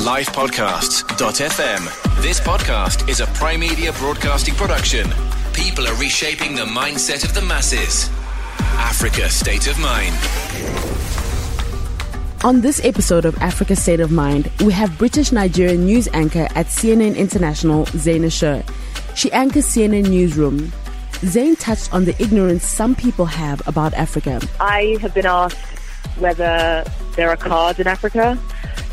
Livepodcasts.fm. This podcast is a Prime Media broadcasting production. People are reshaping the mindset of the masses. Africa State of Mind. On this episode of Africa State of Mind, we have British Nigerian news anchor at CNN International, Zain Asher. She anchors CNN Newsroom. Zain touched on the ignorance some people have about Africa. I have been asked whether there are cars in Africa.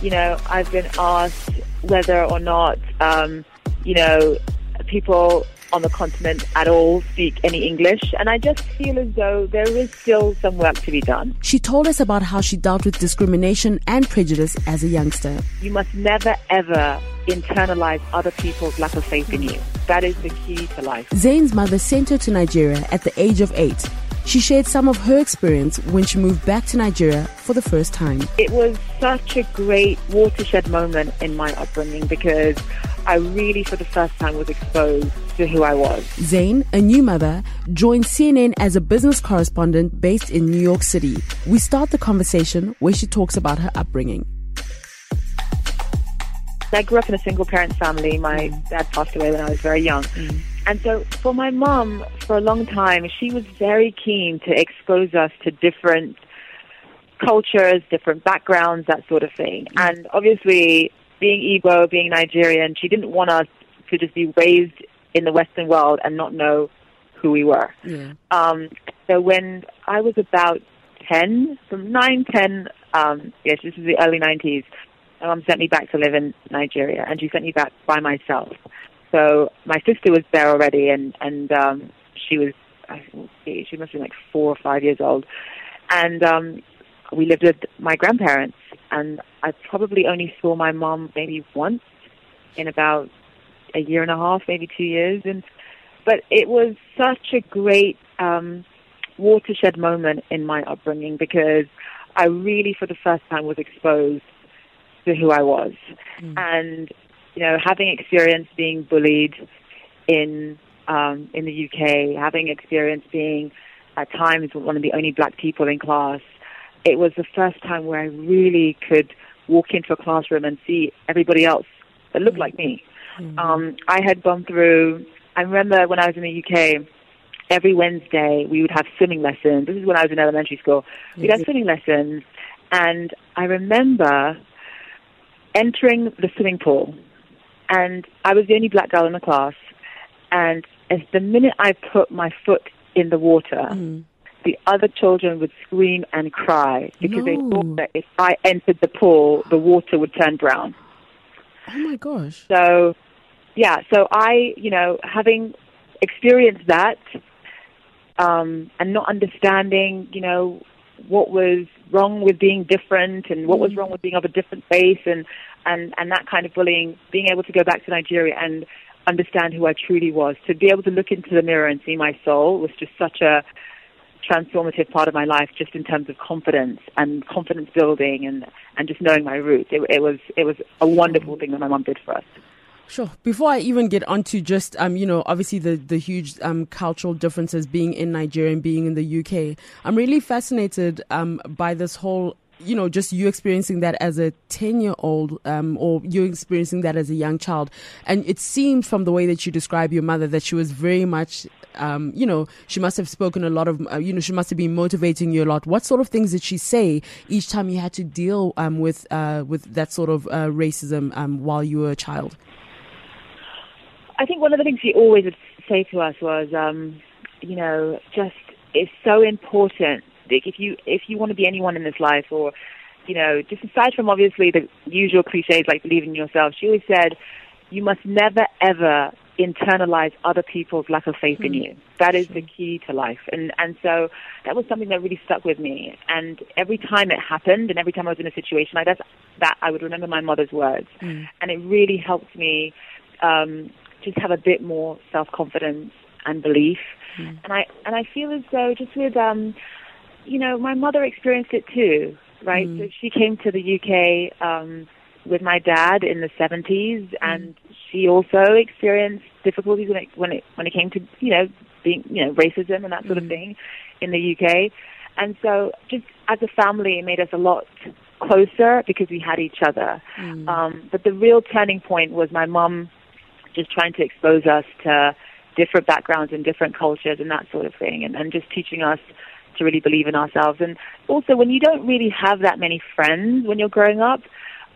You know, I've been asked whether or not, um, you know, people on the continent at all speak any English. And I just feel as though there is still some work to be done. She told us about how she dealt with discrimination and prejudice as a youngster. You must never, ever internalize other people's lack of faith in you. That is the key to life. Zain's mother sent her to Nigeria at the age of eight. She shared some of her experience when she moved back to Nigeria for the first time. It was such a great watershed moment in my upbringing because I really, for the first time, was exposed to who I was. Zain, a new mother, joined CNN as a business correspondent based in New York City. We start the conversation where she talks about her upbringing. I grew up in a single parent family. My dad passed away when I was very young. And so for my mom, for a long time, she was very keen to expose us to different cultures, different backgrounds, that sort of thing. And obviously, being Igbo, being Nigerian, she didn't want us to just be raised in the Western world and not know who we were. Yeah. Um, so when I was about 10, from 9, 10, um, yes, this was the early 90s, my mom sent me back to live in Nigeria, and she sent me back by myself. So my sister was there already, and and um, she was I think she must have been like four or five years old, and um, we lived with my grandparents, and I probably only saw my mom maybe once in about a year and a half, maybe two years, and but it was such a great um, watershed moment in my upbringing because I really, for the first time, was exposed to who I was, and you know, having experienced being bullied in um, in the UK, having experienced being at times one of the only black people in class, it was the first time where I really could walk into a classroom and see everybody else that looked like me. Um, I had gone through. I remember when I was in the UK. Every Wednesday, we would have swimming lessons. This is when I was in elementary school. We'd have swimming lessons, and I remember entering the swimming pool, and I was the only black girl in the class. And as the minute I put my foot in the water, the other children would scream and cry because they thought that if I entered the pool, the water would turn brown. Oh my gosh. So, yeah, so I, you know, having experienced that um, and not understanding, you know, what was wrong with being different and what was mm. wrong with being of a different faith and, and, and that kind of bullying, being able to go back to Nigeria and understand who I truly was, to be able to look into the mirror and see my soul was just such a transformative part of my life just in terms of confidence and confidence building and, and just knowing my roots. It, it was it was a wonderful mm. thing that my mom did for us. Sure. Before I even get onto just um, you know, obviously the the huge um cultural differences being in Nigeria and being in the UK, I'm really fascinated um by this whole you know, just you experiencing that as a 10 year old, um, or you experiencing that as a young child. And it seems from the way that you describe your mother that she was very much, um, you know, she must have spoken a lot of, uh, you know, she must have been motivating you a lot. What sort of things did she say each time you had to deal, um, with, uh, with that sort of, uh, racism, um, while you were a child? I think one of the things she always would say to us was, um, you know, just it's so important. Like if you if you want to be anyone in this life, or you know, just aside from obviously the usual cliches like believing in yourself, she always said, you must never ever internalize other people's lack of faith in you. That is the key to life. And and so that was something that really stuck with me. And every time it happened and every time I was in a situation like that, that I would remember my mother's words. And it really helped me um, have a bit more self confidence and belief. And I and I feel as though just with um, you know, my mother experienced it too, right? So she came to the UK um, with my dad in the 70s, and she also experienced difficulties when it when it when it came to you know being you know racism and that sort of thing in the UK. And so, just as a family, it made us a lot closer because we had each other. Mm. Um, but the real turning point was my mum just trying to expose us to different backgrounds and different cultures and that sort of thing, and, and just teaching us to really believe in ourselves. And also, when you don't really have that many friends when you're growing up,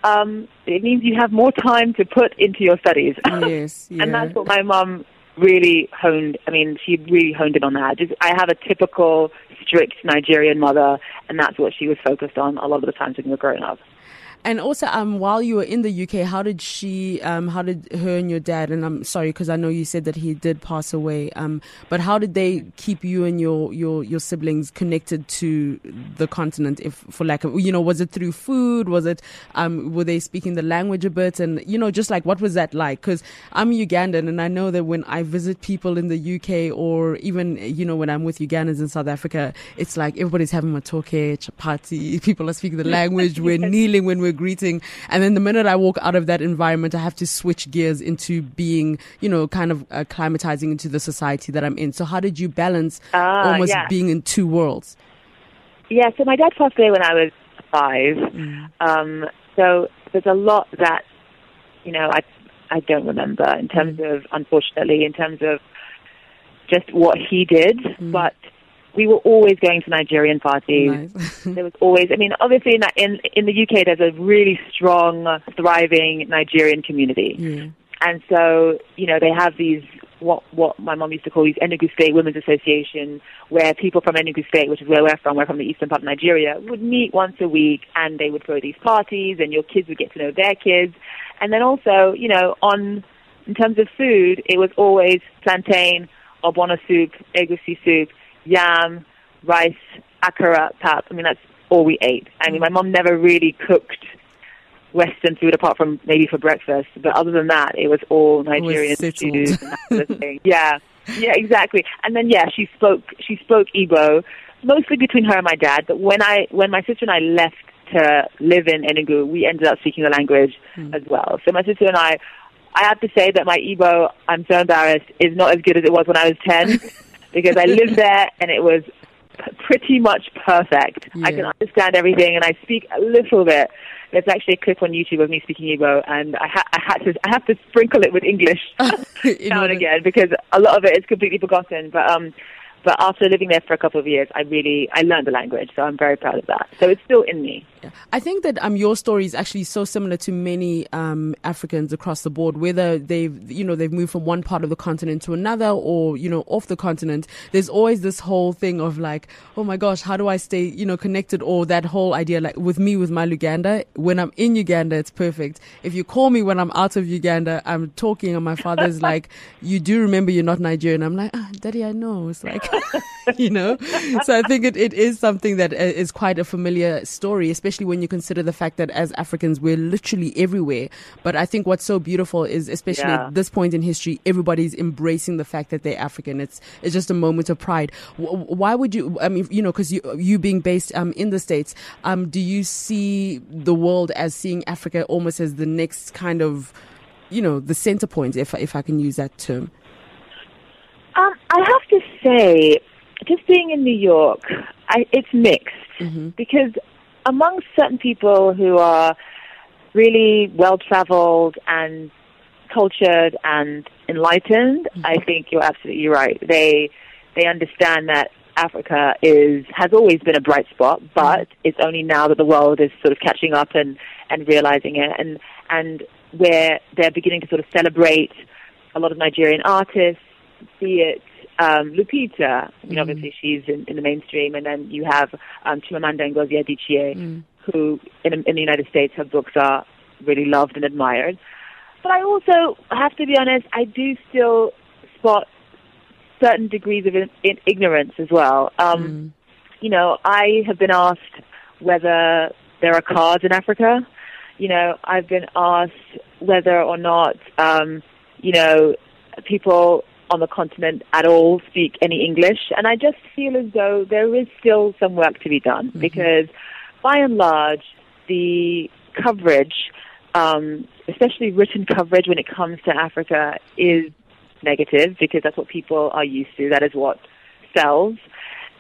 um, it means you have more time to put into your studies. Yes, yeah. and that's what my mum really honed. I mean, she really honed in on that. Just I have a typical strict Nigerian mother, and that's what she was focused on a lot of the times when we were growing up. And also, um, while you were in the UK, how did she, um, how did her and your dad, and I'm sorry because I know you said that he did pass away, um, but how did they keep you and your, your, your siblings connected to the continent? If for lack of, you know, was it through food? Was it, um, were they speaking the language a bit? And you know, just like what was that like? Because I'm Ugandan, and I know that when I visit people in the UK, or even you know when I'm with Ugandans in South Africa, it's like everybody's having a talk, party, people are speaking the language, we're kneeling when we're greeting. And then the minute I walk out of that environment, I have to switch gears into being, you know, kind of acclimatizing into the society that I'm in. So how did you balance Ah, almost yeah. being in two worlds? Yeah, so my dad passed away when I was five. Um, so there's a lot that, you know, I I don't remember in terms of, unfortunately, in terms of just what he did. But we were always going to Nigerian parties. Nice. There was always, I mean, obviously in, in in the UK, there's a really strong, thriving Nigerian community. yeah. And so, you know, they have these what what my mom used to call these Enugu State Women's Association, where people from Enugu State, which is where we're from, we're from the eastern part of Nigeria, would meet once a week, and they would throw these parties, and your kids would get to know their kids, and then also, you know, on in terms of food, it was always plantain, ogbono soup, egusi soup, yam, rice, akara, pap. I mean, that's all we ate. I mean, my mom never really cooked Western food apart from maybe for breakfast, but other than that, it was all Nigerian settled. stews and sort of. Yeah, yeah, exactly. And then yeah, she spoke she spoke Igbo, mostly between her and my dad. But when I when my sister and I left to live in Enugu, we ended up speaking the language as well. So my sister and I. I have to say that my Igbo, I'm so embarrassed, is not as good as it was when I was 10 because I lived there and it was p- pretty much perfect. I can understand everything and I speak a little bit. There's actually a clip on YouTube of me speaking Igbo and I, ha- I had to I have to sprinkle it with English now and again because a lot of it is completely forgotten. But um, but after living there for a couple of years, I really I learned the language, so I'm very proud of that. So it's still in me. I think that um, your story is actually so similar to many um, Africans across the board, whether they've you know they've moved from one part of the continent to another, or you know off the continent. There's always this whole thing of like, oh my gosh, how do I stay you know connected? Or that whole idea, like with me with my Luganda, when I'm in Uganda, it's perfect. If you call me when I'm out of Uganda, I'm talking, and my father's like, you do remember you're not Nigerian. I'm like, ah, Daddy, I know. It's like, you know. So I think it, it is something that uh, quite a familiar story, especially when you consider the fact that as Africans, we're literally everywhere. But I think what's so beautiful is, especially Yeah. at this point in history, everybody's embracing the fact that they're African. It's it's just a moment of pride. Why would you? I mean, you know, because you you being based um, in the states, um, do you see the world as seeing Africa almost as the next kind of, you know, the center point, if if I can use that term? Um, I have to say, just being in New York, I, it's mixed. Mm-hmm. Because among certain people who are really well traveled and cultured and enlightened, mm-hmm. I think you're absolutely right. They they understand that Africa is has always been a bright spot, mm-hmm. but it's only now that the world is sort of catching up and and realizing it, and and where they're beginning to sort of celebrate a lot of Nigerian artists, be it um, Lupita, you know, obviously she's in, in the mainstream, and then you have um, Chimamanda Ngozi Adichie, who in, in the United States her books are really loved and admired. But I also have to be honest, I do still spot certain degrees of in, in ignorance as well. Um, You know, I have been asked whether there are cars in Africa. You know, I've been asked whether or not, um, you know, people on the continent at all speak any English. And I just feel as though there is still some work to be done because by and large, the coverage, um, especially written coverage when it comes to Africa, is negative because that's what people are used to. That is what sells.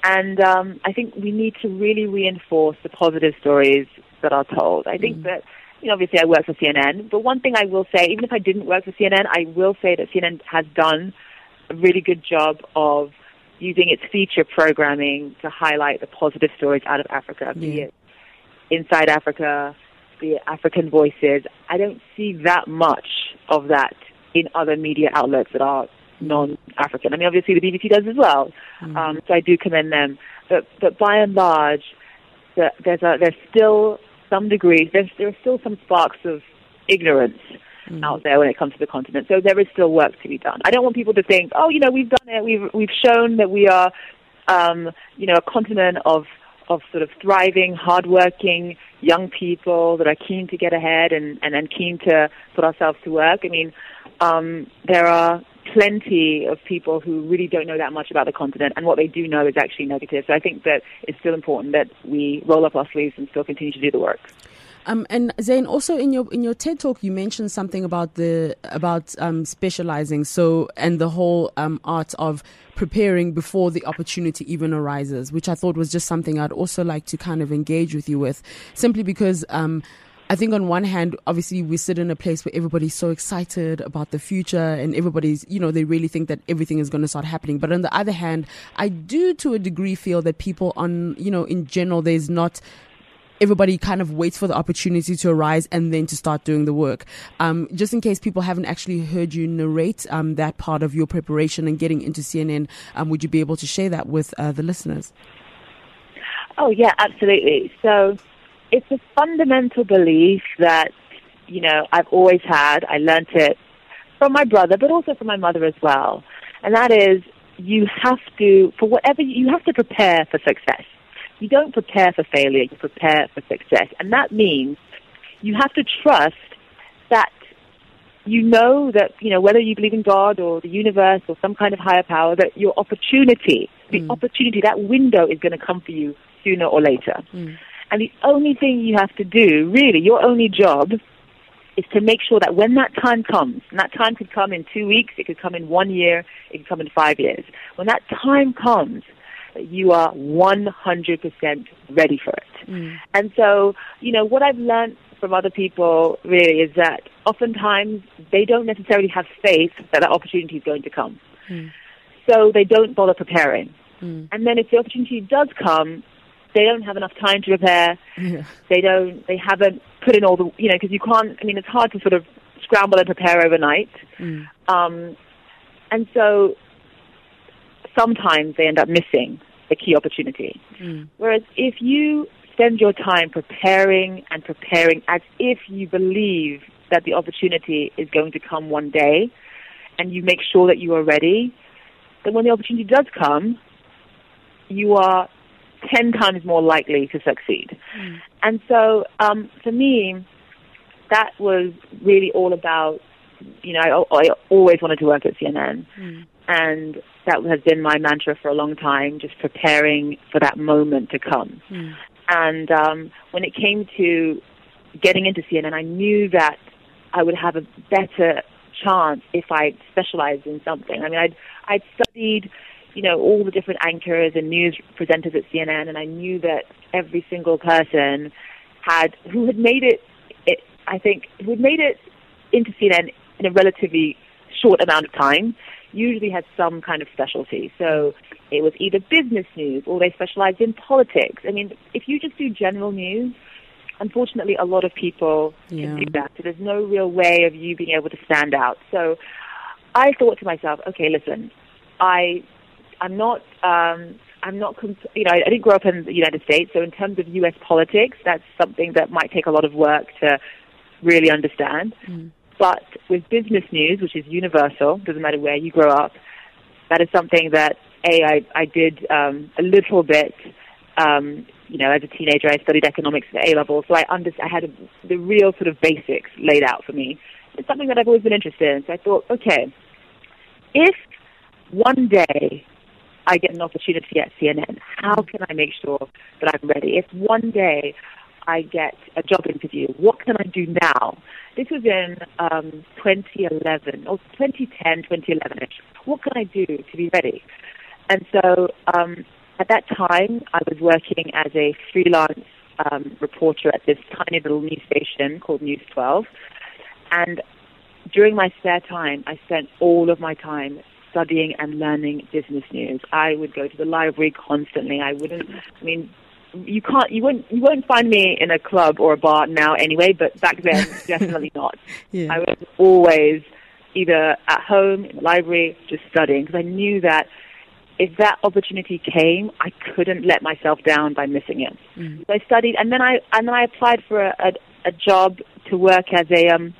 And um, I think we need to really reinforce the positive stories that are told. I think mm. that you know, obviously I work for CNN, but one thing I will say, even if I didn't work for CNN, I will say that CNN has done a really good job of using its feature programming to highlight the positive stories out of Africa, yeah. it Inside Africa, be it African Voices. I don't see that much of that in other media outlets that are non-African. I mean, obviously the BBC does as well, mm-hmm. um, so I do commend them. But but by and large, the, there's a, there's still some degree there's there are still some sparks of ignorance mm-hmm. out there when it comes to the continent. So there is still work to be done. I don't want people to think, oh, you know, we've done it. We've we've shown that we are, um, you know, a continent of of sort of thriving, hardworking young people that are keen to get ahead and, and, and keen to put ourselves to work. I mean, um, there are plenty of people who really don't know that much about the continent, and what they do know is actually negative. So I think that it's still important that we roll up our sleeves and still continue to do the work. Um, and Zain, also in your in your TED talk, you mentioned something about the about um, specializing. So and the whole um, art of preparing before the opportunity even arises, which I thought was just something I'd also like to kind of engage with you with, simply because. Um, I think on one hand, obviously we sit in a place where everybody's so excited about the future and everybody's, you know, they really think that everything is going to start happening. But on the other hand, I do to a degree feel that people on, you know, in general, there's not everybody kind of waits for the opportunity to arise and then to start doing the work. Um, just in case people haven't actually heard you narrate um, that part of your preparation and getting into CNN, um, would you be able to share that with uh, the listeners? Oh, yeah, absolutely. So it's a fundamental belief that, you know, I've always had. I learned it from my brother, but also from my mother as well. And that is, you have to, for whatever, you have to prepare for success. You don't prepare for failure, you prepare for success. And that means you have to trust that you know that, you know, whether you believe in God or the universe or some kind of higher power, that your opportunity, the mm. opportunity, that window is going to come for you sooner or later. Mm. And the only thing you have to do, really, your only job, is to make sure that when that time comes, and that time could come in two weeks, it could come in one year, it could come in five years. When that time comes, you are 100% ready for it. Mm. And so, you know, what I've learned from other people really is that oftentimes they don't necessarily have faith that that opportunity is going to come. Mm. So they don't bother preparing. Mm. And then if the opportunity does come, they don't have enough time to prepare. Yeah. They don't, they haven't put in all the, you know, because you can't, I mean, it's hard to sort of scramble and prepare overnight. Mm. Um, and so sometimes they end up missing the key opportunity. Mm. Whereas if you spend your time preparing and preparing as if you believe that the opportunity is going to come one day and you make sure that you are ready, then when the opportunity does come, you are 10 times more likely to succeed. Mm. And so um, for me, that was really all about, you know, I, I always wanted to work at CNN. Mm. And that has been my mantra for a long time, just preparing for that moment to come. Mm. And um, when it came to getting into CNN, I knew that I would have a better chance if I specialized in something. I mean, I'd, I'd studied, you know, all the different anchors and news presenters at CNN, and I knew that every single person had, who had made it, it I think, who had made it into CNN in a relatively short amount of time usually had some kind of specialty. So it was either business news or they specialized in politics. I mean, if you just do general news, unfortunately, a lot of people yeah. can do that. So there's no real way of you being able to stand out. So I thought to myself, okay, listen, I, I'm not, um, I'm not, you know, I didn't grow up in the United States, so in terms of U.S. politics, that's something that might take a lot of work to really understand. Mm. But with business news, which is universal, doesn't matter where you grow up, that is something that a I, I did um, a little bit. Um, you know, as a teenager, I studied economics at A level, so I under, I had a, the real sort of basics laid out for me. It's something that I've always been interested in. So I thought, okay, if one day I get an opportunity at CNN, how can I make sure that I'm ready? If one day I get a job interview, what can I do now this was in um, 2011 or 2010, 2011ish. What can I do to be ready? And so um, at that time, I was working as a freelance um, reporter at this tiny little news station called News 12. And during my spare time, I spent all of my time studying and learning business news. I would go to the library constantly. I wouldn't, I mean, you can't, you won't, you won't find me in a club or a bar now anyway, but back then, definitely not. Yeah. I was always either at home, in the library, just studying, because I knew that if that opportunity came, I couldn't let myself down by missing it. Mm. So I studied, and then I and then I applied for a, a, a job to work as a um,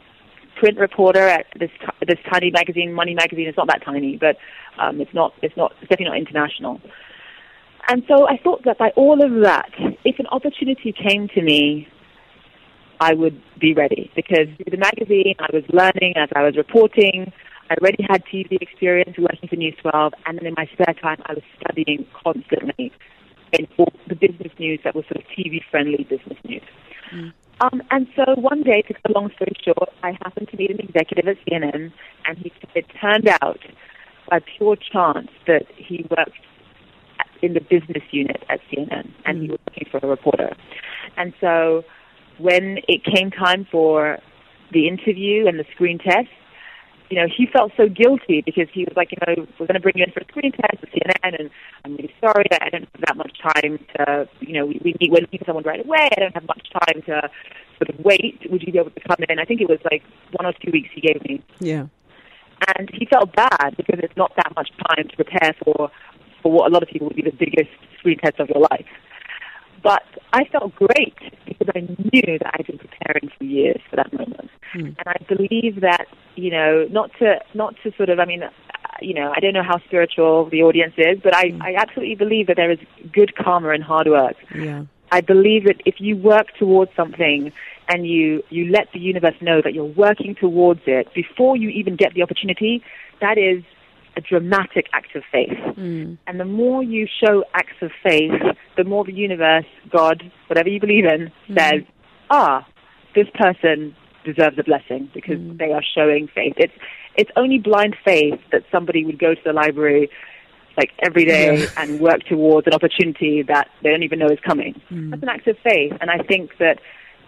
print reporter at this this tiny magazine, Money Magazine. It's not that tiny, but um, it's not it's not it's definitely not international. And so I thought that by all of that, if an opportunity came to me, I would be ready because through the magazine I was learning as I was reporting. I already had TV experience working for News 12, and then in my spare time I was studying constantly in all the business news that was sort of TV-friendly business news. Um, and so one day, to cut a long story short, I happened to meet an executive at CNN, and he it turned out by pure chance that he worked in the business unit at CNN, and he mm. was looking for a reporter. And so when it came time for the interview and the screen test, you know, he felt so guilty because he was like, you know, we're going to bring you in for a screen test at CNN, and I'm really sorry that I don't have that much time to, you know, we, we need, we're looking for someone right away. I don't have much time to sort of wait. Would you be able to come in? I think it was like one or two weeks he gave me, Yeah. and he felt bad because it's not that much time to prepare for for what a lot of people would be the biggest screen test of your life. But I felt great because I knew that I'd been preparing for years for that moment, hmm. and I believe that you know not to not to sort of I mean. You know, I don't know how spiritual the audience is, but I, hmm. I absolutely believe that there is good karma in hard work. Yeah. I believe that if you work towards something and you, you let the universe know that you're working towards it before you even get the opportunity, that is a dramatic act of faith. Hmm. And the more you show acts of faith, the more the universe, God, whatever you believe in, hmm. says, ah, this person deserves a blessing because hmm. they are showing faith. It's, it's only blind faith that somebody would go to the library like every day Yeah. and work towards an opportunity that they don't even know is coming. That's an act of faith, and I think that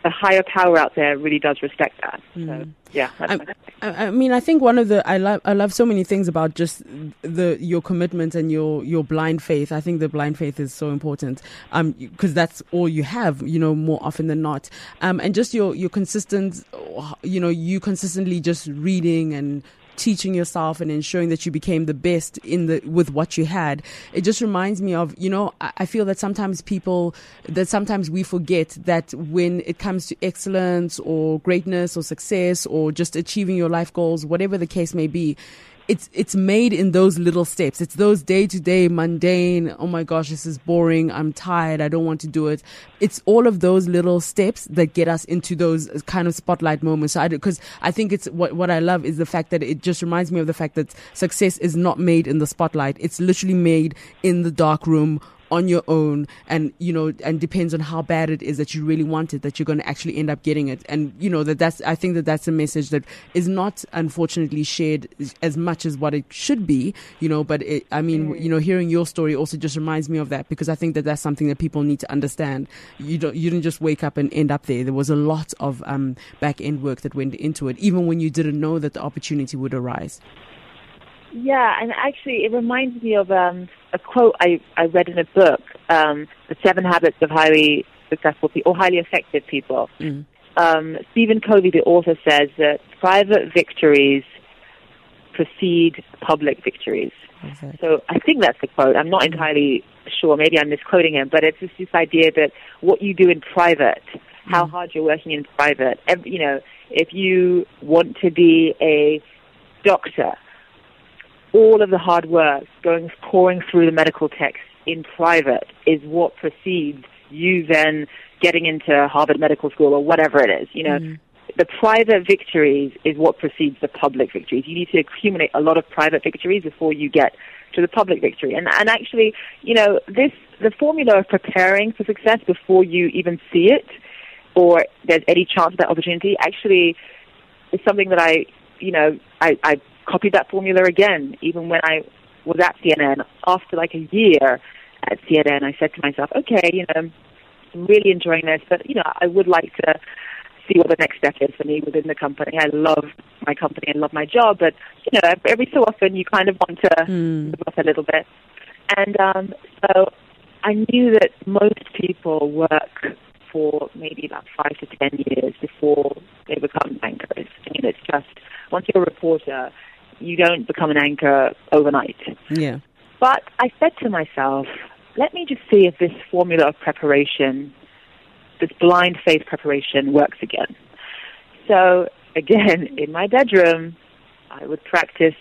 the higher power out there really does respect that. So, yeah, I, I I mean, I think one of the I love I love so many things about just the your commitment and your your blind faith. I think the blind faith is so important, um, because that's all you have, you know, more often than not, um, and just your your consistent, you know, you consistently just reading and teaching yourself and ensuring that you became the best in the with what you had. It just reminds me of you know I, I feel that sometimes people that sometimes we forget that when it comes to excellence or greatness or success or just achieving your life goals whatever the case may be it's it's made in those little steps. It's those day to day mundane. Oh my gosh, this is boring. I'm tired. I don't want to do it. It's all of those little steps that get us into those kind of spotlight moments. So I because I think it's what what I love is the fact that it just reminds me of the fact that success is not made in the spotlight. It's literally made in the dark room on your own and you know and depends on how bad it is that you really want it that you're going to actually end up getting it. And you know that that's i think that that's a message that is not unfortunately shared as much as what it should be you know but it, i mean you know hearing your story also just reminds me of that because i think that that's something that people need to understand. You don't you didn't just wake up and end up there. There was a lot of um back end work that went into it even when you didn't know that the opportunity would arise Yeah, and actually, it reminds me of um, a quote I, I read in a book, um, "The Seven Habits of Highly Successful People or Highly Effective People." Mm. Um, Stephen Covey, the author, says that private victories precede public victories. Exactly. So I think that's the quote. I'm not entirely sure. Maybe I'm misquoting him, but it's just this idea that what you do in private, how hard you're working in private. Ev you know, if you want to be a doctor, all of the hard work going pouring through the medical text in private is what precedes you then getting into Harvard Medical School or whatever it is. You know, mm. the private victories is what precedes the public victories. You need to accumulate a lot of private victories before you get to the public victory. And and actually, you know, this the formula of preparing for success before you even see it or there's any chance of that opportunity actually is something that I, you know, I, I copied that formula again, even when I was at CNN. After like a year at CNN, I said to myself, okay, you know, I'm really enjoying this, but you know, I would like to see what the next step is for me within the company. I love my company and love my job, but you know, every so often you kind of want to Mm. move up a little bit. And um, so I knew that most people work for maybe about five to ten years before they become anchors. I mean, it's just once you're a reporter, you don't become an anchor overnight. Yeah. But I said to myself, let me just see if this formula of preparation, this blind faith preparation, works again. So, again, in my bedroom, I would practice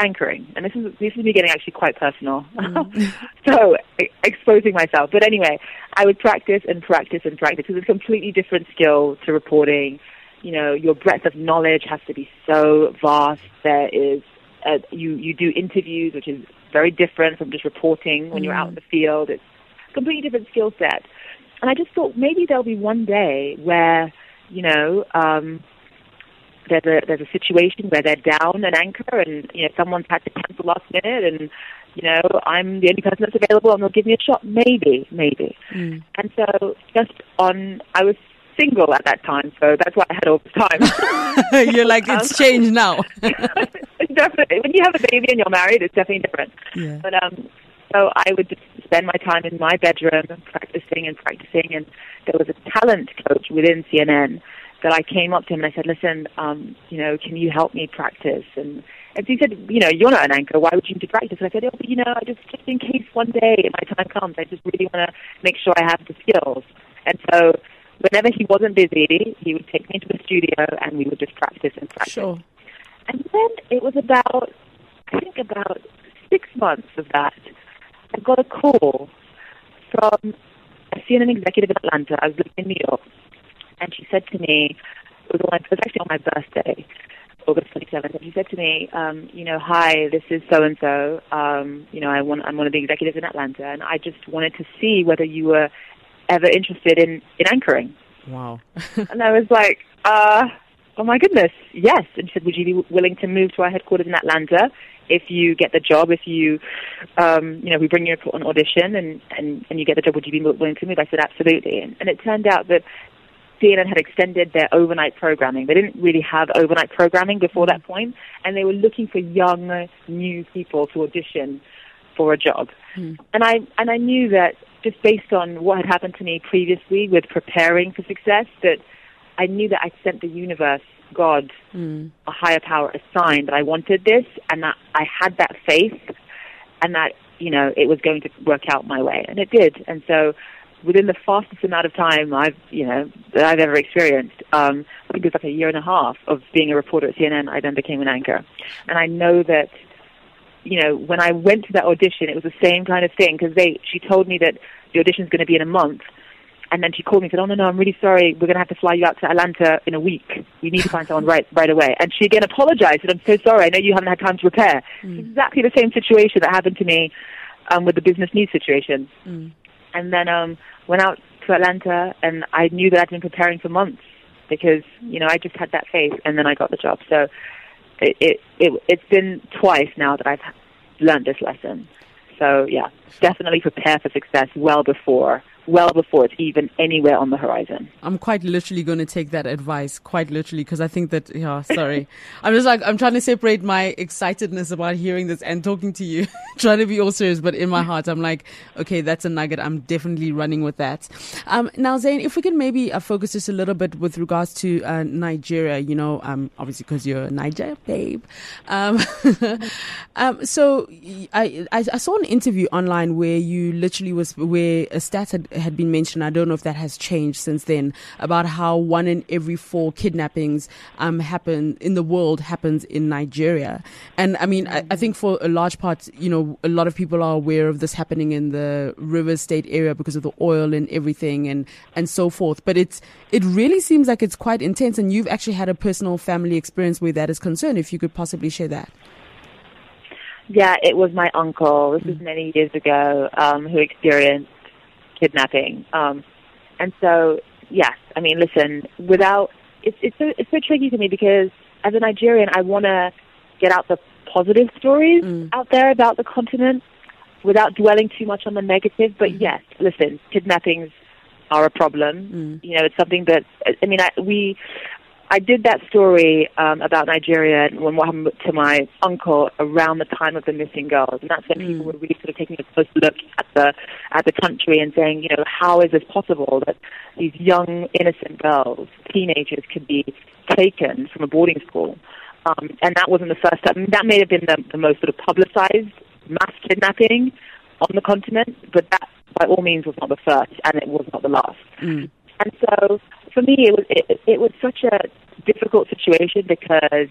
anchoring. And this is, this is me getting actually quite personal. Mm. so, e- exposing myself. But anyway, I would practice and practice and practice. It's a completely different skill to reporting. You know, your breadth of knowledge has to be so vast. There is uh, you you do interviews, which is very different from just reporting when you're out in the field. It's a completely different skill set. And I just thought maybe there'll be one day where you know um, there's a there's a situation where they're down an anchor, and you know someone's had to cancel last minute, and you know I'm the only person that's available, and they'll give me a shot. Maybe, maybe. Mm. And so just on, I was single at that time, so that's why I had all the time. You're like, it's changed now. definitely. When you have a baby and you're married, it's definitely different. Yeah. But um, so I would just spend my time in my bedroom practicing and practicing. And there was a talent coach within CNN that I came up to him and I said, "Listen, um, you know, can you help me practice?" And and he said, "You know, you're not an anchor. Why would you need to practice?" And I said, "Oh, but, you know, I just just in case one day my time comes, I just really want to make sure I have the skills." And so. Whenever he wasn't busy, he would take me into the studio and we would just practice and practice. Sure. And then it was about, I think about six months of that, I got a call from a CNN executive in Atlanta. I was living in New York. And she said to me, it was, on, it was actually on my birthday, August 27th, and she said to me, um, you know, hi, this is so-and-so. Um, you know, I want, I'm one of the executives in Atlanta, and I just wanted to see whether you were ever interested in, in anchoring. Wow. And I was like, uh, oh my goodness, yes. And she said, would you be willing to move to our headquarters in Atlanta if you get the job? If you, um, you know, we bring you an audition and, and, and you get the job, would you be willing to move? I said, absolutely. And, and it turned out that CNN had extended their overnight programming. They didn't really have overnight programming before that point, and they were looking for young, new people to audition for a job. And I and I knew that just based on what had happened to me previously with preparing for success, that I knew that I sent the universe, God, a higher power, a sign that I wanted this, and that I had that faith, and that you know it was going to work out my way, and it did. And so, within the fastest amount of time I've you know that I've ever experienced, um, I think it was like a year and a half of being a reporter at CNN, I then became an anchor, and I know that you know, when I went to that audition, it was the same kind of thing because they, she told me that the audition's going to be in a month. And then she called me and said, oh, no, no, I'm really sorry. We're going to have to fly you out to Atlanta in a week. We need to find someone right, right away. And she again apologized and I'm so sorry. I know you haven't had time to prepare. It's exactly the same situation that happened to me um, with the business news situation. And then um, went out to Atlanta and I knew that I'd been preparing for months because, you know, I just had that faith and then I got the job. So it, it, it it's been twice now that I've learned this lesson. So yeah, definitely prepare for success well before well before it's even anywhere on the horizon. I'm quite literally going to take that advice, quite literally, because I think that, yeah, sorry. I'm just like, I'm trying to separate my excitedness about hearing this and talking to you, trying to be all serious, but in my heart, I'm like, okay, that's a nugget. I'm definitely running with that. Um, now, Zain, if we can maybe uh, focus just a little bit with regards to uh, Nigeria, you know, um, obviously because you're a Naija babe. Um, um, so I, I, I saw an interview online where you literally was, where a stat had, had been mentioned. I don't know if that has changed since then about how one in every four kidnappings um, happen in the world happens in Nigeria. And I mean, I, I think for a large part, you know, a lot of people are aware of this happening in the River State area because of the oil and everything and, and so forth. But it's, it really seems like it's quite intense. And you've actually had a personal family experience where that is concerned. If you could possibly share that. Yeah, it was my uncle. This was many years ago, um, who experienced kidnapping. Um, and so, yes, I mean, listen, without it's it's so it's so tricky to me because as a Nigerian, I want to get out the positive stories Mm. out there about the continent without dwelling too much on the negative. But yes, listen, kidnappings are a problem. Mm. You know, it's something that I mean, I, we. I did that story um, about Nigeria and what happened to my uncle around the time of the missing girls, and that's when mm. people were really sort of taking a close look at the at the country and saying, you know, how is this possible that these young innocent girls, teenagers, can be taken from a boarding school? Um, and that wasn't the first time. That may have been the, the most sort of publicized mass kidnapping on the continent, but that by all means was not the first, and it was not the last. Mm. And so, for me, it was it, it was such a difficult situation because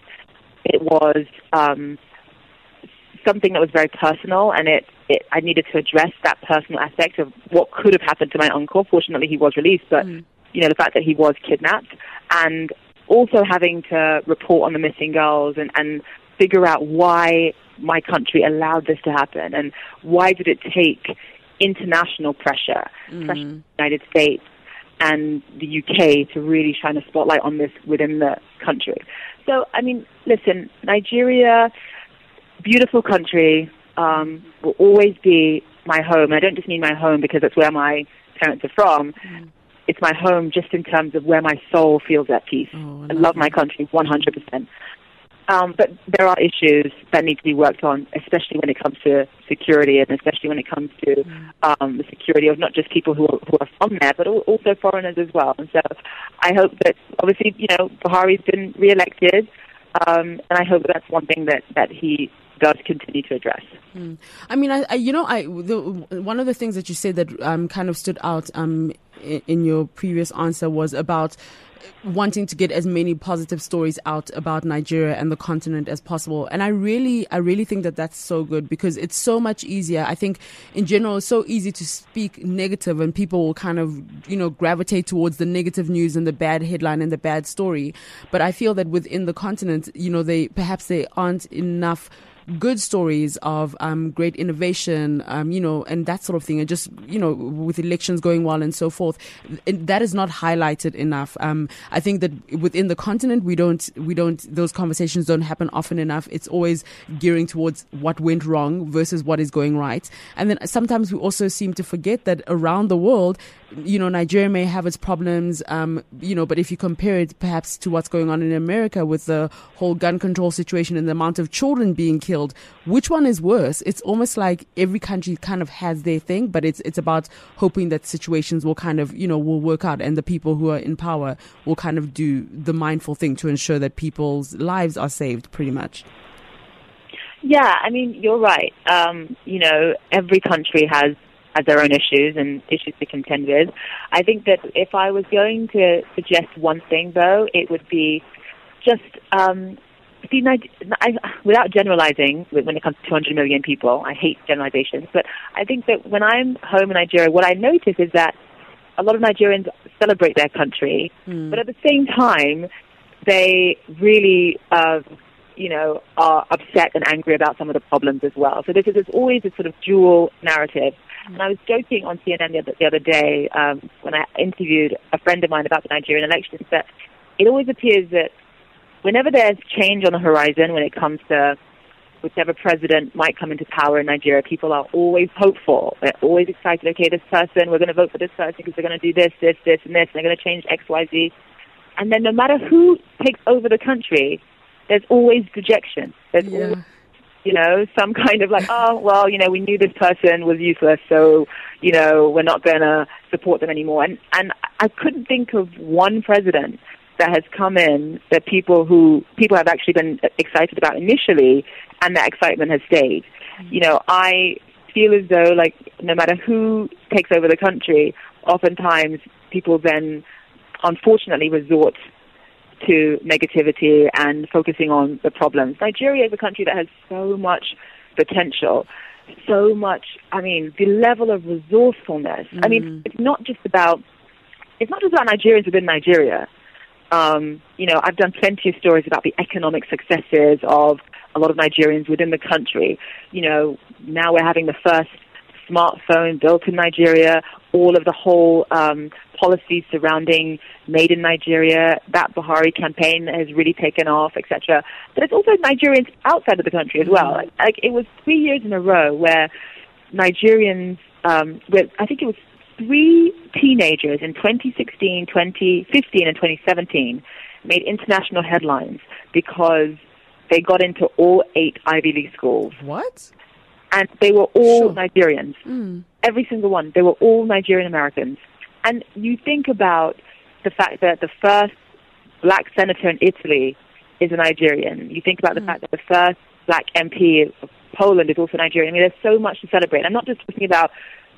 it was um, something that was very personal, and it, it I needed to address that personal aspect of what could have happened to my uncle. Fortunately, he was released, but mm. you know the fact that he was kidnapped, and also having to report on the missing girls and, and figure out why my country allowed this to happen and why did it take international pressure, mm. pressure from the United States and the UK to really shine a spotlight on this within the country. So, I mean, listen, Nigeria, beautiful country, um, will always be my home. I don't just mean my home because that's where my parents are from. Mm. It's my home just in terms of where my soul feels at peace. Oh, I love my country 100%. Um, but there are issues that need to be worked on, especially when it comes to security and especially when it comes to mm. um, the security of not just people who are, who are from there, but also foreigners as well. And so I hope that, obviously, you know, Buhari's been re-elected, um, and I hope that that's one thing that, that he does continue to address. Mm. I mean, I, I, you know, I the, one of the things that you said that um, kind of stood out um, in, in your previous answer was about wanting to get as many positive stories out about Nigeria and the continent as possible. And I really, I really think that that's so good because it's so much easier. I think in general, it's so easy to speak negative and people will kind of, you know, gravitate towards the negative news and the bad headline and the bad story. But I feel that within the continent, you know, they, perhaps they aren't enough good stories of um, great innovation, um, you know, and that sort of thing, and just you know, with elections going well and so forth, that is not highlighted enough. Um, I think that within the continent, we don't, we don't, those conversations don't happen often enough. It's always gearing towards what went wrong versus what is going right, and then sometimes we also seem to forget that around the world, you know, Nigeria may have its problems, um, you know, but if you compare it perhaps to what's going on in America with the whole gun control situation and the amount of children being killed, which one is worse? It's almost like every country kind of has their thing, but it's it's about hoping that situations will kind of, you know, will work out and the people who are in power will kind of do the mindful thing to ensure that people's lives are saved pretty much. Yeah, I mean, you're right. Um, you know, every country has has their own issues and issues to contend with. I think that if I was going to suggest one thing, though, it would be just um, see, I, without generalizing, when it comes to 200 million people, I hate generalizations, but I think that when I'm home in Nigeria, what I notice is that a lot of Nigerians celebrate their country, mm. but at the same time, they really uh, you know, are upset and angry about some of the problems as well. So there's, there's always this sort of dual narrative. And I was joking on CNN the other, the other day um, when I interviewed a friend of mine about the Nigerian elections that it always appears that whenever there's change on the horizon when it comes to whichever president might come into power in Nigeria, people are always hopeful. They're always excited. Okay, this person, we're going to vote for this person because they're going to do this, this, this, and this, and they're going to change X, Y, Z. And then no matter who takes over the country, there's always dejection. There's yeah. always, you know, some kind of like, oh, well, you know, we knew this person was useless, so, you know, we're not going to support them anymore. And, and I couldn't think of one president that has come in that people who people have actually been excited about initially, and that excitement has stayed. Mm-hmm. You know, I feel as though like no matter who takes over the country, oftentimes people then unfortunately resort to negativity and focusing on the problems. Nigeria is a country that has so much potential, so much, I mean, the level of resourcefulness. Mm. I mean, mm. it's not just about, it's not just about Nigerians within Nigeria. Um, you know, I've done plenty of stories about the economic successes of a lot of Nigerians within the country. You know, now we're having the first smartphone built in Nigeria, all of the whole um, policies surrounding Made in Nigeria, that Buhari campaign has really taken off, etc. But it's also Nigerians outside of the country as well. Like, like it was three years in a row where Nigerians, um, where I think it was three teenagers in 2016, 2015, and 2017 made international headlines because they got into all eight Ivy League schools. What? And they were all Sure. Nigerians. Mm. Every single one. They were all Nigerian Americans. And you think about the fact that the first black senator in Italy is a Nigerian. You think about the fact that the first black MP of Poland is also Nigerian. I mean, there's so much to celebrate. I'm not just talking about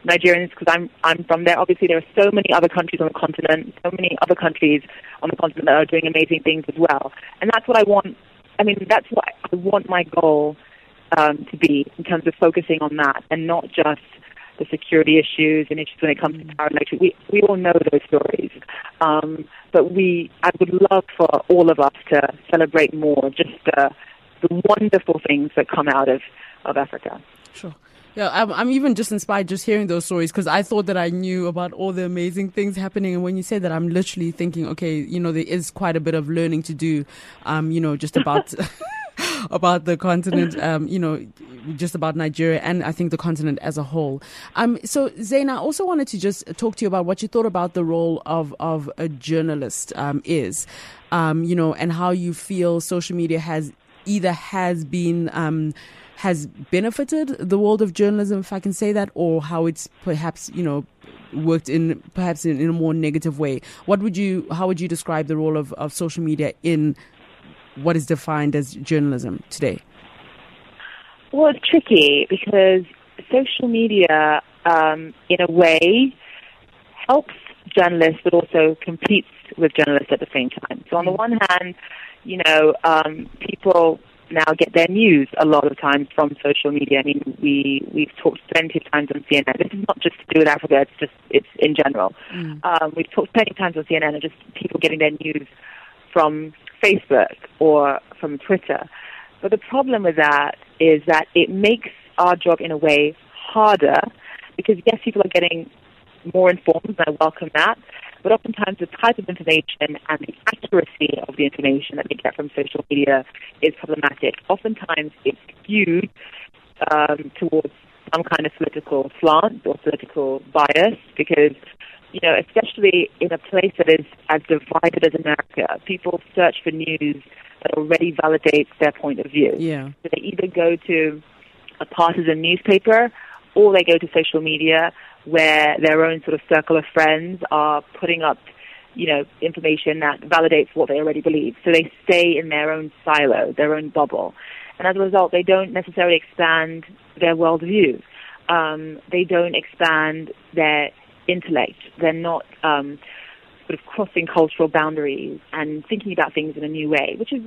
Nigerians because I'm I'm from there. Obviously, there are so many other countries on the continent, so many other countries on the continent that are doing amazing things as well. And that's what I want. I mean, that's what I want my goal um, to be in terms of focusing on that and not just the security issues and issues when it comes to power and electric. We we all know those stories, um, but we I would love for all of us to celebrate more just uh, the wonderful things that come out of of Africa. Sure. Yeah, I'm, I'm even just inspired just hearing those stories because I thought that I knew about all the amazing things happening. And when you say that, I'm literally thinking, okay, you know, there is quite a bit of learning to do, um, you know, just about. about the continent, um, you know, just about Nigeria and I think the continent as a whole. Um, so Zain, I also wanted to just talk to you about what you thought about the role of, of a journalist um, is, um, you know, and how you feel social media has either has been um, has benefited the world of journalism, if I can say that, or how it's perhaps you know worked in perhaps in, in a more negative way. What would you how would you describe the role of, of social media in what is defined as journalism today? Well, it's tricky because social media, um, in a way, helps journalists, but also competes with journalists at the same time. So on the one hand, you know, um, people now get their news a lot of times from social media. I mean, we we've talked plenty of times on CNN. This is not just to do with Africa; it's just it's in general. Um, we've talked plenty of times on CNN and just people getting their news from Facebook or from Twitter. But the problem with that is that it makes our job in a way harder because yes, people are getting more informed, and I welcome that. But oftentimes, the type of information and the accuracy of the information that they get from social media is problematic. Oftentimes, it's skewed um, towards some kind of political slant or political bias because, you know, especially in a place that is as divided as America, people search for news that already validates their point of view. Yeah. So they either go to a partisan newspaper or they go to social media where their own sort of circle of friends are putting up, you know, information that validates what they already believe. So they stay in their own silo, their own bubble. And as a result, they don't necessarily expand their worldview. Um, they don't expand their intellect. They're not um, sort of crossing cultural boundaries and thinking about things in a new way, which is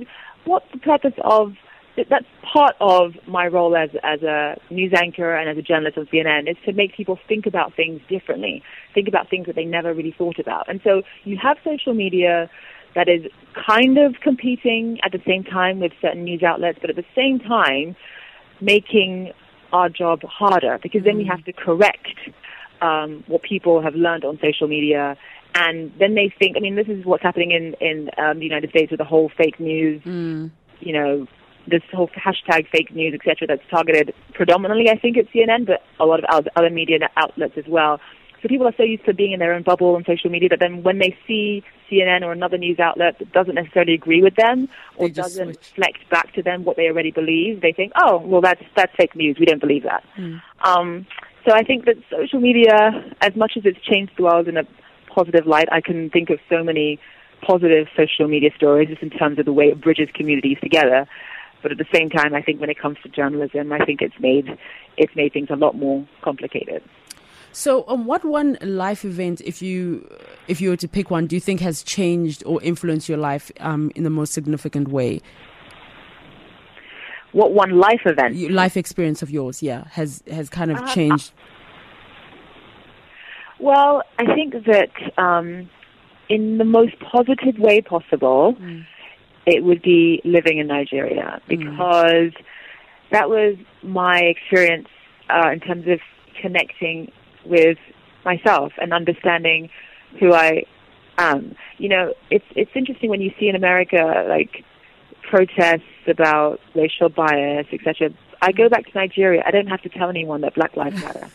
what the purpose of that's part of my role as as a news anchor and as a journalist on CNN is to make people think about things differently, think about things that they never really thought about. And so you have social media that is kind of competing at the same time with certain news outlets, but at the same time making our job harder because then we have to correct um, what people have learned on social media. And then they think, I mean, this is what's happening in, in um, the United States with the whole fake news, you know, this whole hashtag fake news, etc., that's targeted predominantly, I think, at CNN, but a lot of other- media outlets as well. So people are so used to being in their own bubble on social media that then when they see CNN or another news outlet that doesn't necessarily agree with them or doesn't switch. reflect back to them what they already believe, they think, oh, well, that's that's fake news. We don't believe that. Um, so I think that social media, as much as it's changed the world in a positive light, I can think of so many positive social media stories just in terms of the way it bridges communities together. But at the same time, I think when it comes to journalism, I think it's made it's made things a lot more complicated. So, um, what one life event, if you if you were to pick one, do you think has changed or influenced your life um, in the most significant way? What one life event? Your life experience of yours, yeah, has has kind of Uh, changed. Well, I think that um, in the most positive way possible, it would be living in Nigeria because that was my experience uh, in terms of connecting with myself and understanding who I am. You know, it's it's interesting when you see in America like protests about racial bias, etc. I go back to Nigeria. I don't have to tell anyone that Black Lives Matter.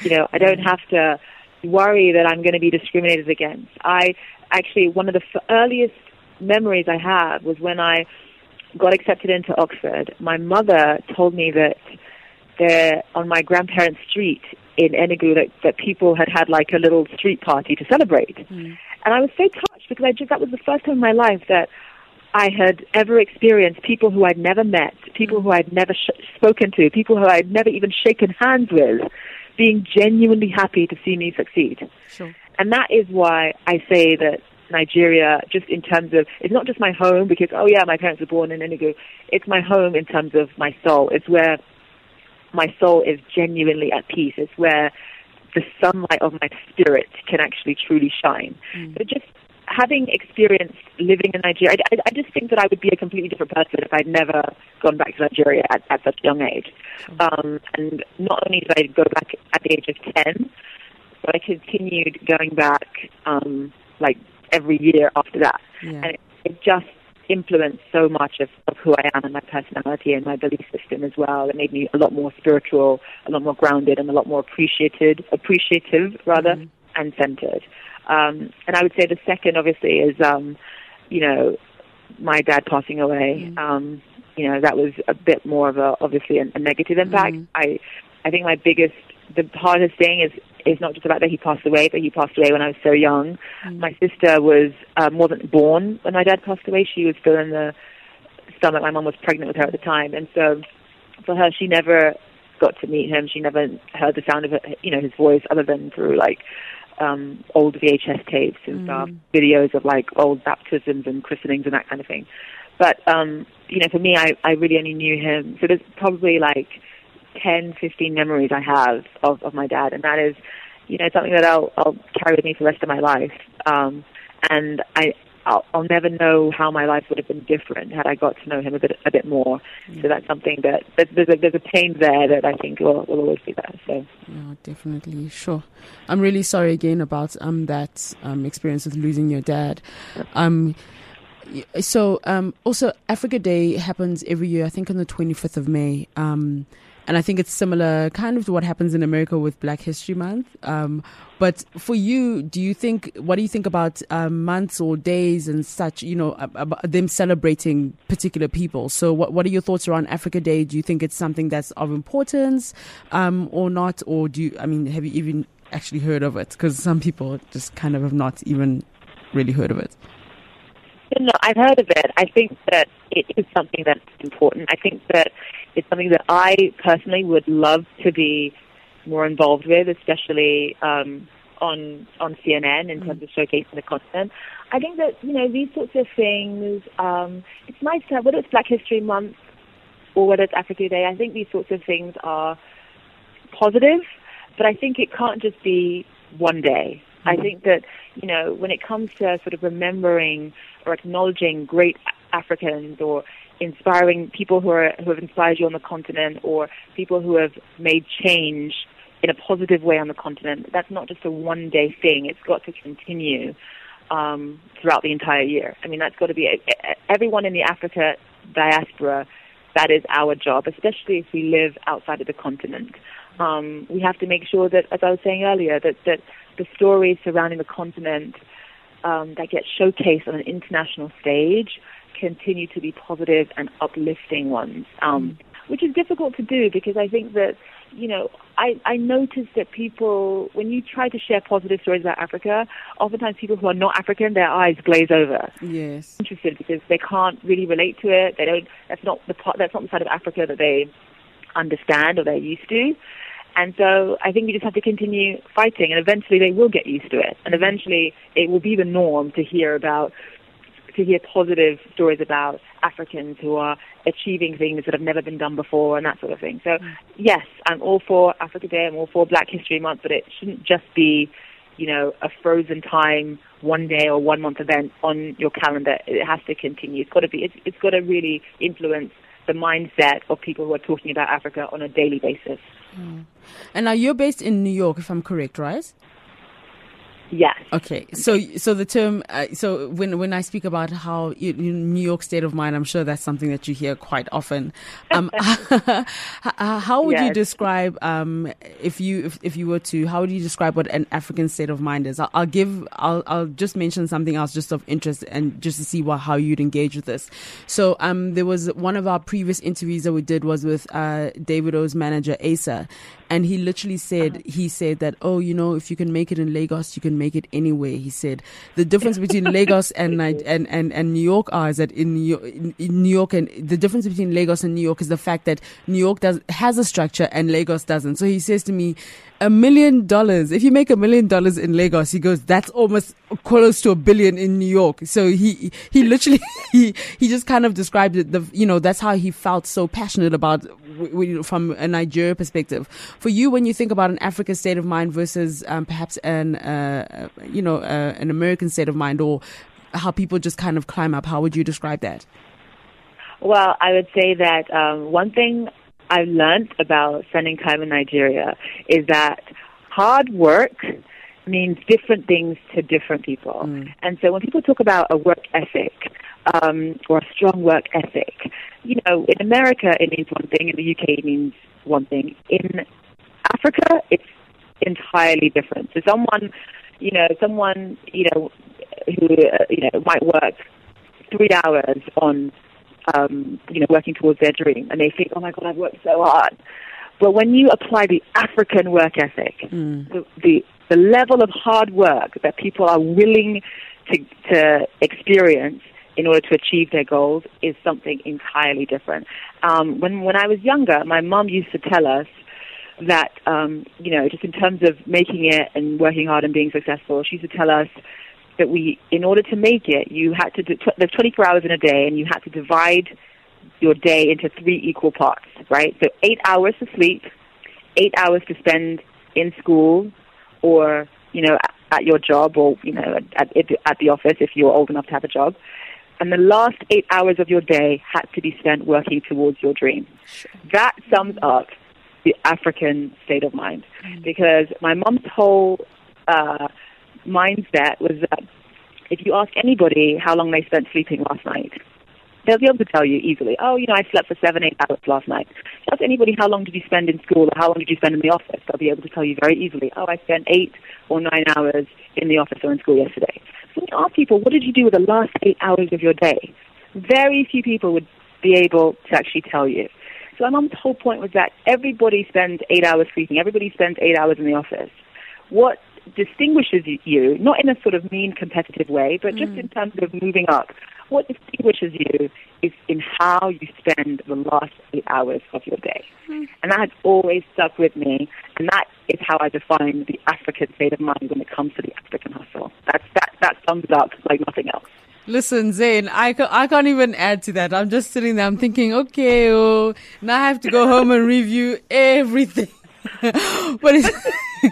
You know, I don't have to worry that I'm going to be discriminated against. I actually, one of the f- earliest memories I have was when I got accepted into Oxford. My mother told me that there, on my grandparents' street in Enugu, that, that people had had like a little street party to celebrate. Mm. And I was so touched because I just, that was the first time in my life that I had ever experienced people who I'd never met, people who I'd never sh- spoken to, people who I'd never even shaken hands with, being genuinely happy to see me succeed. Sure. And that is why I say that Nigeria, just in terms of, it's not just my home because, oh yeah, my parents were born in Enugu. It's my home in terms of my soul. It's where my soul is genuinely at peace. It's where the sunlight of my spirit can actually truly shine. Mm. So just having experienced living in Nigeria, I, I, just think that I would be a completely different person if I'd never gone back to Nigeria at, at such a young age. Um, and not only did I go back at the age of 10, but I continued going back um, like every year after that. Yeah. And it, it just influenced so much of, of who I am and my personality and my belief system as well. It made me a lot more spiritual, a lot more grounded, and a lot more appreciated, appreciative rather, mm-hmm. and centered. Um, and I would say the second, obviously, is um, you know my dad passing away. Mm-hmm. Um, you know that was a bit more of a obviously a, a negative impact. Mm-hmm. I I think my biggest the hardest thing is is not just about that he passed away, but he passed away when I was so young. Mm-hmm. My sister was um, wasn't born when my dad passed away. She was still in the stomach. My mom was pregnant with her at the time, and so for her, she never got to meet him. She never heard the sound of it, you know his voice other than through like um, old VHS tapes and mm. stuff, videos of like old baptisms and christenings and that kind of thing. But um, you know, for me, I I really only knew him. So there's probably like 10, 15 memories I have of of my dad, and that is, you know, something that I'll I'll carry with me for the rest of my life. Um, and I I'll, I'll never know how my life would have been different had I got to know him a bit a bit more. Yeah. So that's something that, that there's a there's a pain there that I think will will always be there. So yeah, definitely, sure. I'm really sorry again about um that um experience with losing your dad. Um. So, um, also Africa Day happens every year. I think on the 25th of May. Um, and I think it's similar kind of to what happens in America with Black History Month. Um, but for you, do you think, what do you think about um, months or days and such, you know, about them celebrating particular people? So what, what are your thoughts around Africa Day? Do you think it's something that's of importance um, or not? Or do you, I mean, have you even actually heard of it? Because some people just kind of have not even really heard of it. No, I've heard of it. I think that it is something that's important. I think that it's something that I personally would love to be more involved with, especially um, on on CNN in terms of showcasing the content. I think that you know these sorts of things. Um, it's nice to have, whether it's Black History Month or whether it's Africa Day. I think these sorts of things are positive, but I think it can't just be one day. Mm-hmm. I think that you know when it comes to sort of remembering or acknowledging great Africans or inspiring people who are who have inspired you on the continent or people who have made change in a positive way on the continent. That's not just a one day thing. It's got to continue um, throughout the entire year. I mean, that's got to be everyone in the Africa diaspora. That is our job, especially if we live outside of the continent. Um, we have to make sure that, as I was saying earlier, that that the stories surrounding the continent um, that get showcased on an international stage continue to be positive and uplifting ones, um, which is difficult to do because I think that, you know, I, I notice that people, when you try to share positive stories about Africa, oftentimes people who are not African, their eyes glaze over. Yes. Interested because they can't really relate to it. They don't, that's not the part, that's not the side of Africa that they understand or they're used to. And so I think you just have to continue fighting, and eventually they will get used to it. And eventually it will be the norm to hear about to hear positive stories about Africans who are achieving things that have never been done before and that sort of thing. So, mm. yes, I'm all for Africa Day, I'm all for Black History Month, but it shouldn't just be, you know, a frozen time, one day or one month event on your calendar. It has to continue. It's got to be. It's, it's got to really influence the mindset of people who are talking about Africa on a daily basis. Mm. And now you're based in New York, if I'm correct, right? Yes. Okay. So, so the term, uh, so when when I speak about how you, you, New York state of mind, I'm sure that's something that you hear quite often. Um, how would yes. you describe, um, if you if, if you were to, how would you describe what an African state of mind is? I'll, I'll give, I'll I'll just mention something else just of interest and just to see what how you'd engage with this. So, um, there was one of our previous interviews that we did was with uh, Davido's manager Asa, and he literally said, uh-huh. he said that, oh, you know, if you can make it in Lagos, you can make it anywhere. He said the difference between Lagos and, and, and, and New York are is that in New, York, in New York and the difference between Lagos and New York is the fact that New York does, has a structure and Lagos doesn't. So he says to me, a million dollars. If you make a million dollars in Lagos, he goes, that's almost close to a billion in New York. So he, he literally, he, he just kind of described it. The, you know, that's how he felt so passionate about from a Nigeria perspective. For you, when you think about an African state of mind versus um, perhaps an, uh, you know, uh, an American state of mind or how people just kind of climb up, how would you describe that? Well, I would say that um, one thing I've learned about spending time in Nigeria is that hard work means different things to different people. Mm. And so when people talk about a work ethic um, or a strong work ethic, you know, in America it means one thing, in the UK it means one thing. In Africa, it's entirely different. So someone, you know, someone, you know, who, uh, you know, might work three hours on um, you know, working towards their dream, and they think, "Oh my God, I've worked so hard." But when you apply the African work ethic, mm. the, the the level of hard work that people are willing to to experience in order to achieve their goals is something entirely different. Um, when when I was younger, my mom used to tell us that um, you know, just in terms of making it and working hard and being successful, she used to tell us that we, in order to make it, you had to do, there's 24 hours in a day, and you had to divide your day into three equal parts, right? So eight hours to sleep, eight hours to spend in school, or you know, at, at your job, or you know, at, at the office if you're old enough to have a job. And the last eight hours of your day had to be spent working towards your dream. That sums up the African state of mind, mm. because my mom's whole uh, mindset was that if you ask anybody how long they spent sleeping last night, they'll be able to tell you easily, oh, you know, I slept for seven, eight hours last night. Ask anybody how long did you spend in school or how long did you spend in the office, they'll be able to tell you very easily, oh, I spent eight or nine hours in the office or in school yesterday. So when you ask people, what did you do with the last eight hours of your day? Very few people would be able to actually tell you. So my mom's whole point was that everybody spends eight hours sleeping, everybody spends eight hours in the office. What distinguishes you, not in a sort of mean competitive way, but just mm. in terms of moving up. What distinguishes you is in how you spend the last eight hours of your day. Mm. And that has always stuck with me, and that is how I define the African state of mind when it comes to the African hustle. That's, that, that sums up like nothing else. Listen, Zain, I, I can't even add to that. I'm just sitting there, I'm thinking, okay, oh, now I have to go home and review everything. but it's,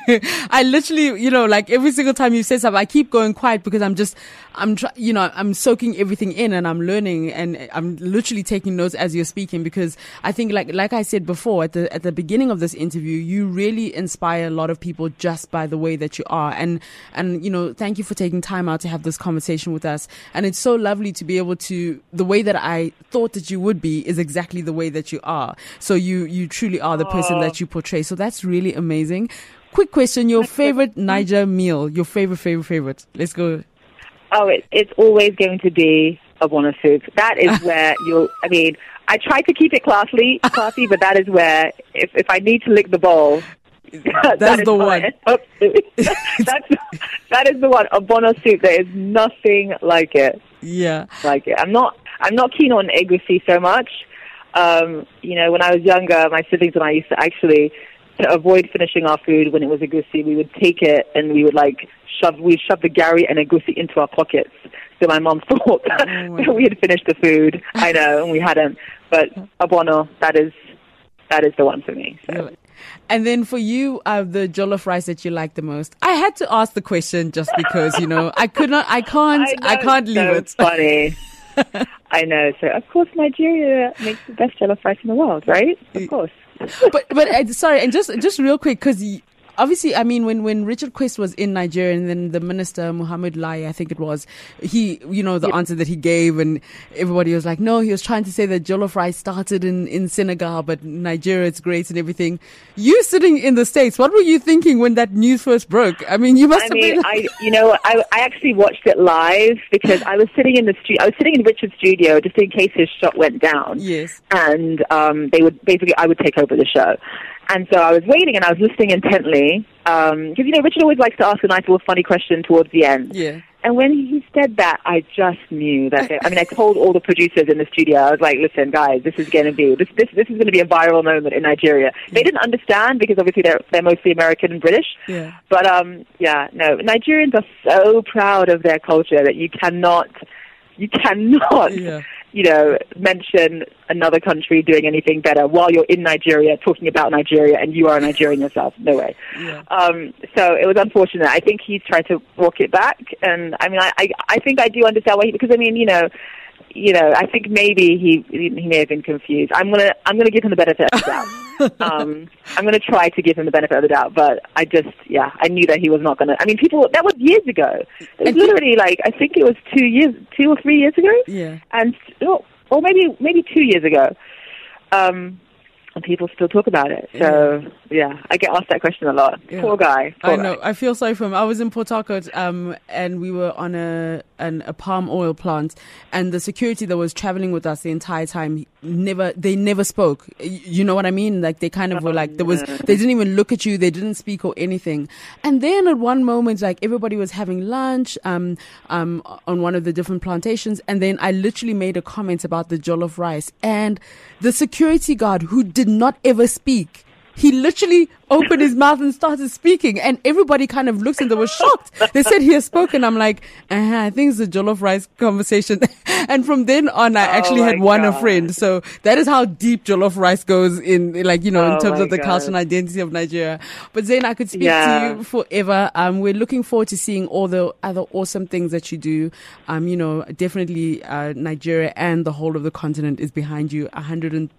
I literally, you know, like every single time you say something, I keep going quiet because I'm just, I'm, try, you know, I'm soaking everything in and I'm learning and I'm literally taking notes as you're speaking because I think, like, like I said before at the at the beginning of this interview, you really inspire a lot of people just by the way that you are. And and you know, thank you for taking time out to have this conversation with us. And it's so lovely to be able to the way that I thought that you would be is exactly the way that you are. So you you truly are the person that you portray. So that's really amazing. Quick question: Your favorite Naija meal? Your favorite, favorite, favorite? Let's go. Oh, it, it's always going to be ogbono soup. That is where you'll. I mean, I try to keep it classy, classy, but that is where if if I need to lick the bowl, that's that the one. that's that is the one. Ogbono soup. There is nothing like it. Yeah, like it. I'm not. I'm not keen on egusi so much. Um, you know, when I was younger, my siblings and I used to actually to avoid finishing our food when it was egusi, we would take it and we would like shove we shove the gari and egusi into our pockets. So my mom thought oh, that we had finished the food. I know, and we hadn't. But ogbono, that is that is the one for me. So. And then for you, uh, the jollof rice that you like the most. I had to ask the question just because you know I could not, I can't, I, know, I can't leave so it. Funny. I know. So of course Nigeria makes the best jollof rice in the world, right? Of course but but sorry, and just just real quick because obviously, I mean, when, when Richard Quest was in Nigeria and then the minister, Muhammad Lai, I think it was, he, you know, the yep. answer that he gave and everybody was like, no, he was trying to say that jollof rice started in, in Senegal, but Nigeria, it's great and everything. You sitting in the States, what were you thinking when that news first broke? I mean, you must I have mean, been. I, you know, I, I actually watched it live because I was sitting in the studio, I was sitting in Richard's studio just in case his shot went down. Yes. And, um, they would, basically, I would take over the show. And so I was waiting and I was listening intently because um, you know Richard always likes to ask a nice little funny question towards the end. Yeah. And when he said that, I just knew that. I mean, I told all the producers in the studio. I was like, "Listen, guys, this is going to be this this this is going to be a viral moment in Nigeria." They didn't understand because obviously they're they're mostly American and British. Yeah. But um, yeah, no, Nigerians are so proud of their culture that you cannot you cannot yeah you know, mention another country doing anything better while you're in Nigeria talking about Nigeria and you are a Nigerian yourself. No way. Yeah. Um, so it was unfortunate. I think he's tried to walk it back, and I mean, I, I, I think I do understand why he, because I mean, you know, you know, I think maybe he he may have been confused. I'm gonna I'm gonna give him the benefit of the doubt. um, I'm gonna try to give him the benefit of the doubt, but I just yeah, I knew that he was not gonna. I mean, people that was years ago. It was literally like I think it was two years, two or three years ago. Yeah, and oh, or maybe maybe two years ago. Um, and people still talk about it. So yeah, I get asked that question a lot. Yeah. Poor guy. Poor I know. Guy. I feel sorry for him. I was in Port Harcourt, um, and we were on a an, a palm oil plant, and the security that was traveling with us the entire time never they never spoke. You know what I mean? Like they kind of were like there was they didn't even look at you. They didn't speak or anything. And then at one moment, like everybody was having lunch, um, um, on one of the different plantations, and then I literally made a comment about the jollof rice, and the security guard who did not ever speak he literally opened his mouth and started speaking, and everybody kind of looks and they were shocked. They said he has spoken. I'm like, uh-huh, I think it's a jollof rice conversation. and from then on, I actually oh had one God. a friend. So that is how deep jollof rice goes in, like you know, oh in terms of the God. culture and identity of Nigeria. But Zain, I could speak yeah. to you forever. Um, we're looking forward to seeing all the other awesome things that you do. Um, you know, definitely uh, Nigeria and the whole of the continent is behind you. 100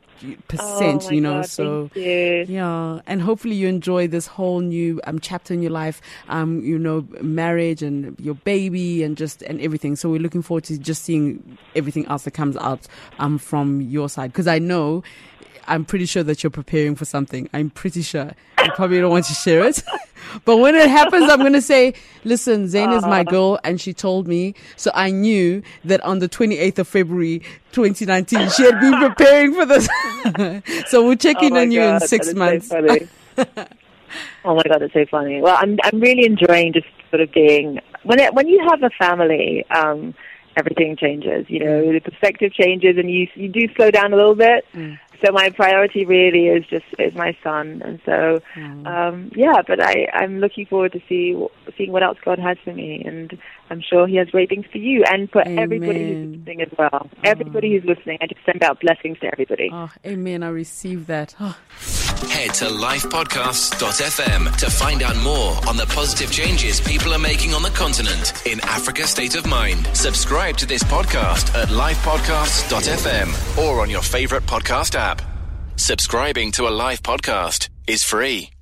percent oh you know God, so you. yeah and hopefully you enjoy this whole new um, chapter in your life um you know marriage and your baby and just and everything so we're looking forward to just seeing everything else that comes out um from your side because i know I'm pretty sure that you're preparing for something. I'm pretty sure. Probably don't want to share it. but when it happens, I'm going to say, listen, Zain is my girl and she told me. So I knew that on the 28th of February, 2019, she had been preparing for this. so we'll check oh in on you in six months. So oh my God, that's so funny. Well, I'm, I'm really enjoying just sort of being, when it, when you have a family, um, everything changes. You know, the perspective changes, and you you do slow down a little bit. Mm. So my priority really is just is my son, and so Mm. um, yeah. But I I'm looking forward to see seeing what else God has for me, and I'm sure He has great things for you and for everybody who's listening as well. Everybody who's listening, I just send out blessings to everybody. Oh, amen. I receive that. Oh. Head to lifepodcasts.fm to find out more on the positive changes people are making on the continent in Africa State of Mind. Subscribe to this podcast at lifepodcasts.fm or on your favorite podcast app. Subscribing to a live podcast is free.